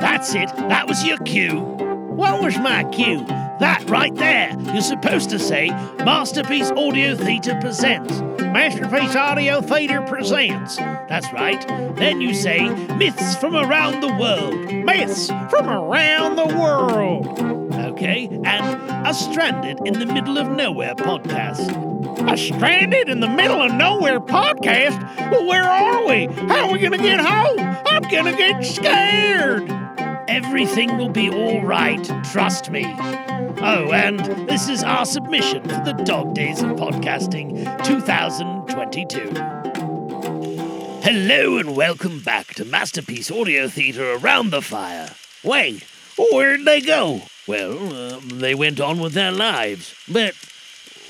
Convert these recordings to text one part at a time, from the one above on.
That's it. That was your cue. What was my cue? That right there. You're supposed to say Masterpiece Audio Theatre presents. Masterpiece Audio Theatre presents. That's right. Then you say Myths from Around the World. Myths from Around the World. Okay, and a Stranded in the Middle of Nowhere podcast. A Stranded in the Middle of Nowhere podcast? Well, where are we? How are we gonna get home? I'm gonna get scared. Everything will be all right, trust me. Oh, and this is our submission for the Dog Days of Podcasting 2022. Hello and welcome back to Masterpiece Audio Theatre Around the Fire. Wait, where'd they go? Well, um, they went on with their lives. But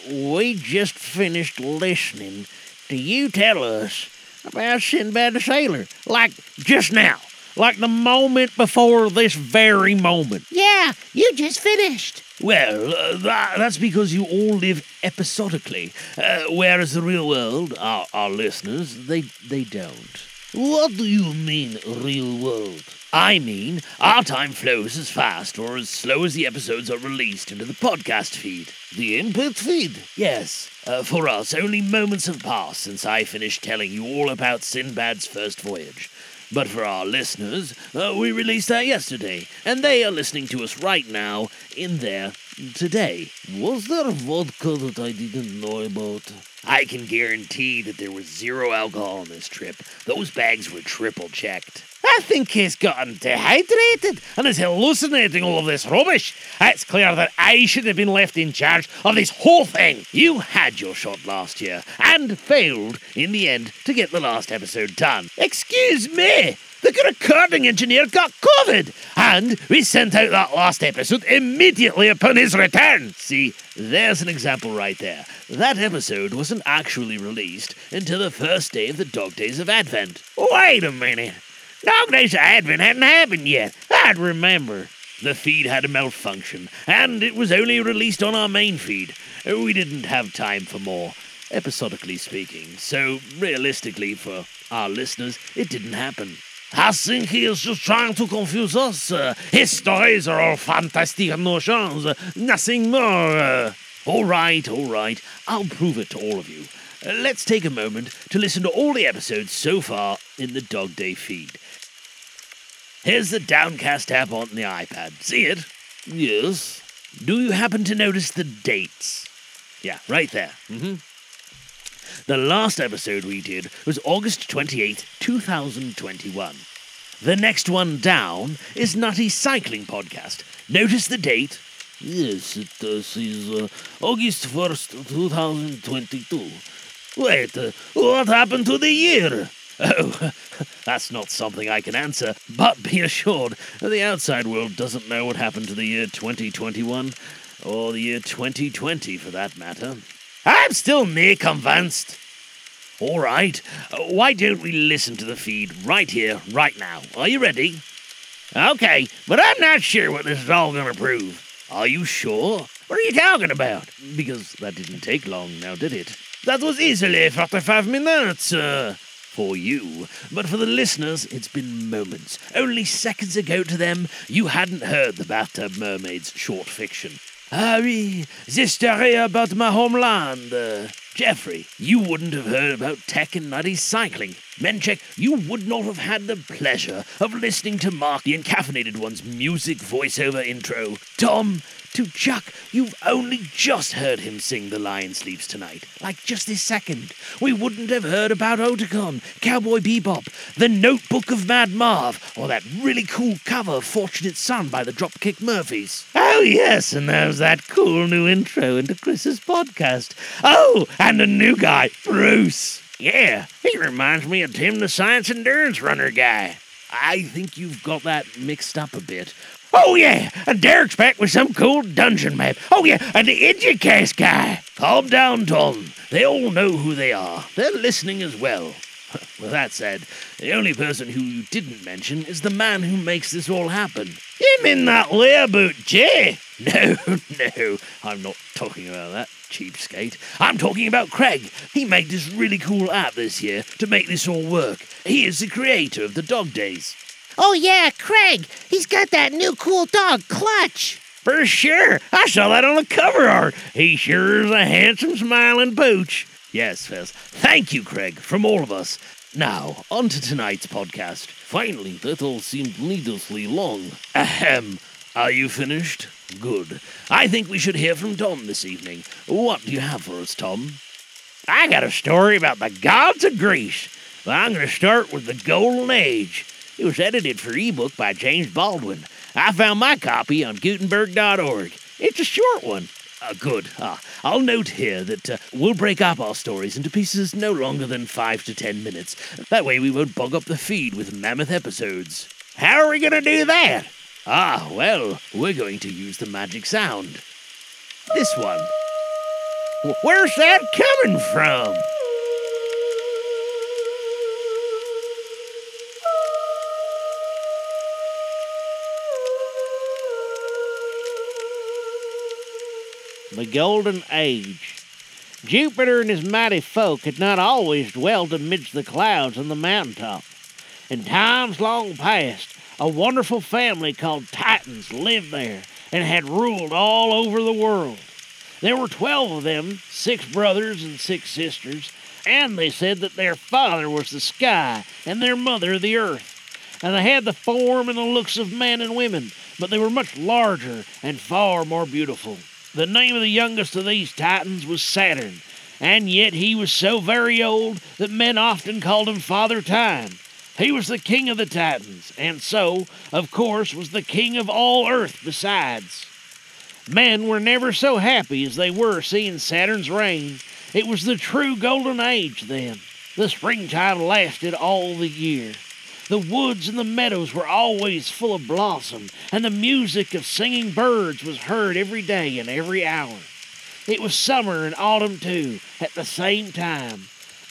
we just finished listening to you tell us about Sinbad the Sailor. Like just now. Like the moment before this very moment. Yeah, you just finished. Well, uh, that, that's because you all live episodically, uh, whereas the real world, our, our listeners, they they don't. What do you mean, real world? I mean, our time flows as fast or as slow as the episodes are released into the podcast feed. The input feed? Yes. Uh, for us, only moments have passed since I finished telling you all about Sinbad's first voyage. But for our listeners, uh, we released that yesterday, and they are listening to us right now in there today. Was there vodka that I didn't know about? I can guarantee that there was zero alcohol on this trip. Those bags were triple checked. I think he's gotten dehydrated and is hallucinating all of this rubbish. It's clear that I should have been left in charge of this whole thing. You had your shot last year and failed in the end to get the last episode done. Excuse me. The recording engineer got COVID, and we sent out that last episode immediately upon his return. See, there's an example right there. That episode wasn't actually released until the first day of the Dog Days of Advent. Wait a minute. Dog Days of Advent hadn't happened yet. I'd remember. The feed had a malfunction, and it was only released on our main feed. We didn't have time for more, episodically speaking, so realistically, for our listeners, it didn't happen. I think he is just trying to confuse us. His stories are all fantastic notions, nothing more. All right, all right, I'll prove it to all of you. Let's take a moment to listen to all the episodes so far in the Dog Day feed. Here's the Downcast app on the iPad. See it? Yes. Do you happen to notice the dates? Yeah, right there. hmm The last episode we did was August 28th, 2021. The next one down is Nutty Cycling Podcast. Notice the date? Yes, it uh, says uh, August 1st, 2022. Wait, uh, what happened to the year? Oh, that's not something I can answer, but be assured the outside world doesn't know what happened to the year 2021, or the year 2020 for that matter. I'm still near convinced. All right, why don't we listen to the feed right here, right now? Are you ready? Okay, but I'm not sure what this is all going to prove. Are you sure? What are you talking about? Because that didn't take long now, did it? That was easily 45 minutes, uh, for you. But for the listeners, it's been moments. Only seconds ago to them, you hadn't heard the Bathtub Mermaid's short fiction. Ah oui, the story about my homeland. Jeffrey, you wouldn't have heard about Tech and Nutty cycling. Menchek, you would not have had the pleasure of listening to Mark the Encaffeinated One's music voiceover intro. Tom, to Chuck, you've only just heard him sing The Lion Sleeps Tonight. Like just this second. We wouldn't have heard about Oticon, Cowboy Bebop, The Notebook of Mad Marv, or that really cool cover of Fortunate Son by the Dropkick Murphys. Oh, yes, and there's that cool new intro into Chris's podcast. Oh, and a new guy, Bruce. Yeah, he reminds me of Tim the Science Endurance Runner guy. I think you've got that mixed up a bit. Oh yeah, and Derek's back with some cool dungeon map. Oh yeah, and the Educast guy. Calm down, Tom. They all know who they are. They're listening as well. With that said, the only person who you didn't mention is the man who makes this all happen. Him in that layaboutt Jay? No, no, I'm not talking about that, cheapskate. I'm talking about Craig. He made this really cool app this year to make this all work. He is the creator of the Dog Days. Oh, yeah, Craig. He's got that new cool dog, Clutch. For sure. I saw that on the cover art. He sure is a handsome, smiling pooch. Yes, Fez. Thank you, Craig, from all of us. Now, on to tonight's podcast. Finally, that all seemed needlessly long. Ahem. Are you finished? Good. I think we should hear from Tom this evening. What do you have for us, Tom? I got a story about the gods of Greece. But I'm going to start with the Golden Age. It was edited for ebook by James Baldwin. I found my copy on Gutenberg.org. It's a short one. Uh, good. Ah, I'll note here that uh, we'll break up our stories into pieces no longer than five to ten minutes. That way we won't bog up the feed with mammoth episodes. How are we going to do that? Ah, well, we're going to use the magic sound. This one. Where's that coming from? The Golden Age. Jupiter and his mighty folk had not always dwelt amidst the clouds on the mountaintop. In times long past, a wonderful family called Titans lived there and had ruled all over the world. There were twelve of them, six brothers and six sisters, and they said that their father was the sky and their mother the earth. And they had the form and the looks of men and women, but they were much larger and far more beautiful. The name of the youngest of these Titans was Saturn, and yet he was so very old that men often called him Father Time. He was the king of the Titans, and so, of course, was the king of all Earth besides. Men were never so happy as they were seeing Saturn's reign. It was the true golden age then. The springtime lasted all the year. The woods and the meadows were always full of blossom, and the music of singing birds was heard every day and every hour. It was summer and autumn too, at the same time.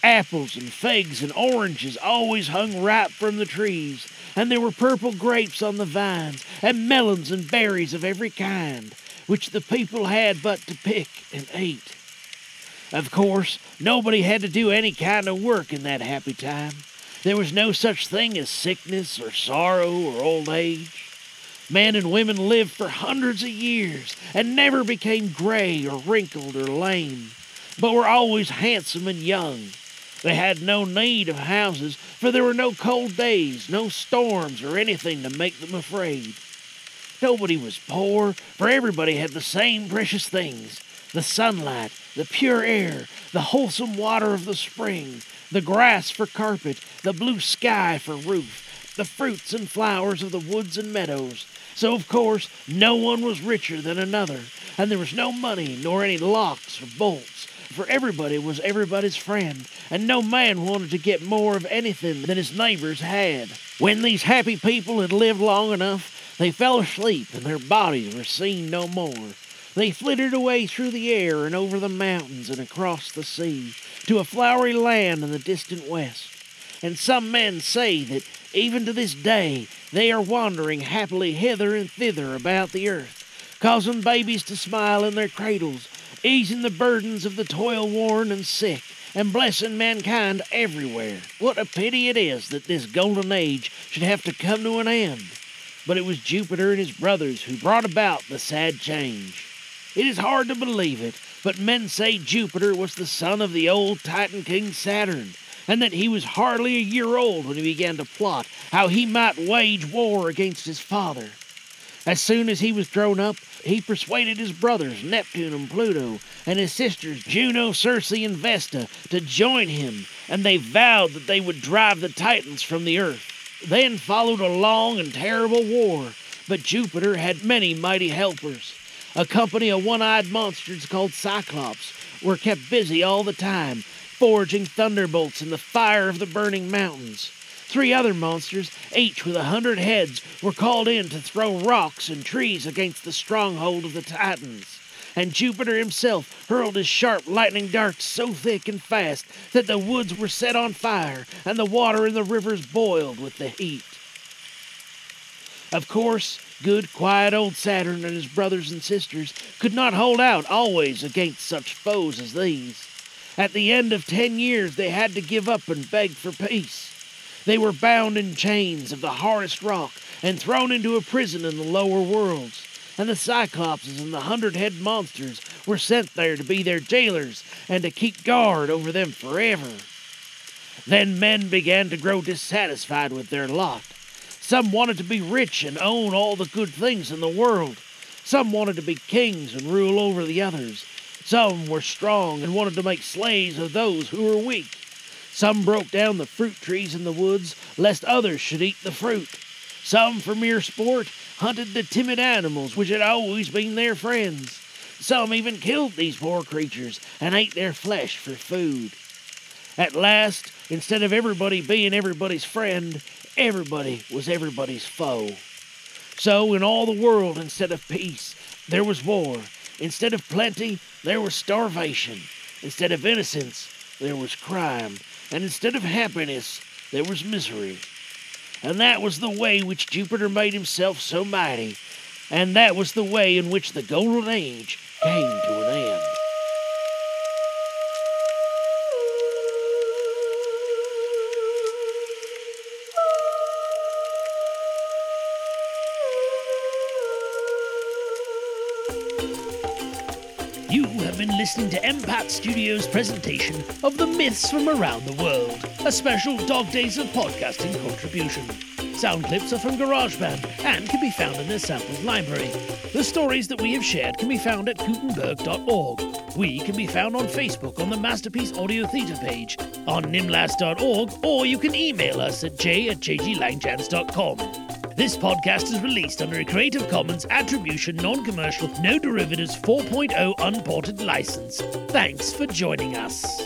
Apples and figs and oranges always hung ripe from the trees, and there were purple grapes on the vines, and melons and berries of every kind, which the people had but to pick and eat. Of course, nobody had to do any kind of work in that happy time. There was no such thing as sickness or sorrow or old age. Men and women lived for hundreds of years and never became gray or wrinkled or lame, but were always handsome and young. They had no need of houses, for there were no cold days, no storms, or anything to make them afraid. Nobody was poor, for everybody had the same precious things the sunlight, the pure air, the wholesome water of the spring, the grass for carpet, the blue sky for roof, the fruits and flowers of the woods and meadows. So, of course, no one was richer than another, and there was no money nor any locks or bolts, for everybody was everybody's friend, and no man wanted to get more of anything than his neighbors had. When these happy people had lived long enough, they fell asleep and their bodies were seen no more. They flitted away through the air and over the mountains and across the sea to a flowery land in the distant west. And some men say that even to this day they are wandering happily hither and thither about the earth, causing babies to smile in their cradles, easing the burdens of the toil worn and sick, and blessing mankind everywhere. What a pity it is that this golden age should have to come to an end. But it was Jupiter and his brothers who brought about the sad change. It is hard to believe it, but men say Jupiter was the son of the old Titan king Saturn, and that he was hardly a year old when he began to plot how he might wage war against his father. As soon as he was grown up, he persuaded his brothers Neptune and Pluto and his sisters Juno, Ceres, and Vesta to join him, and they vowed that they would drive the Titans from the earth. Then followed a long and terrible war, but Jupiter had many mighty helpers. A company of one eyed monsters called Cyclops were kept busy all the time, forging thunderbolts in the fire of the burning mountains. Three other monsters, each with a hundred heads, were called in to throw rocks and trees against the stronghold of the Titans. And Jupiter himself hurled his sharp lightning darts so thick and fast that the woods were set on fire and the water in the rivers boiled with the heat. Of course, Good, quiet old Saturn and his brothers and sisters could not hold out always against such foes as these. At the end of ten years, they had to give up and beg for peace. They were bound in chains of the hardest rock and thrown into a prison in the lower worlds. And the Cyclopses and the hundred head monsters were sent there to be their jailers and to keep guard over them forever. Then men began to grow dissatisfied with their lot. Some wanted to be rich and own all the good things in the world. Some wanted to be kings and rule over the others. Some were strong and wanted to make slaves of those who were weak. Some broke down the fruit trees in the woods lest others should eat the fruit. Some, for mere sport, hunted the timid animals which had always been their friends. Some even killed these poor creatures and ate their flesh for food. At last, instead of everybody being everybody's friend, everybody was everybody's foe. So, in all the world, instead of peace, there was war. Instead of plenty, there was starvation. Instead of innocence, there was crime. And instead of happiness, there was misery. And that was the way which Jupiter made himself so mighty. And that was the way in which the Golden Age have been listening to Empat Studios' presentation of the myths from around the world, a special Dog Days of Podcasting contribution. Sound clips are from GarageBand and can be found in their samples library. The stories that we have shared can be found at Gutenberg.org. We can be found on Facebook on the Masterpiece Audio Theatre page, on nimlas.org, or you can email us at j at jglangchance.com. This podcast is released under a Creative Commons Attribution Non Commercial No Derivatives 4.0 Unported license. Thanks for joining us.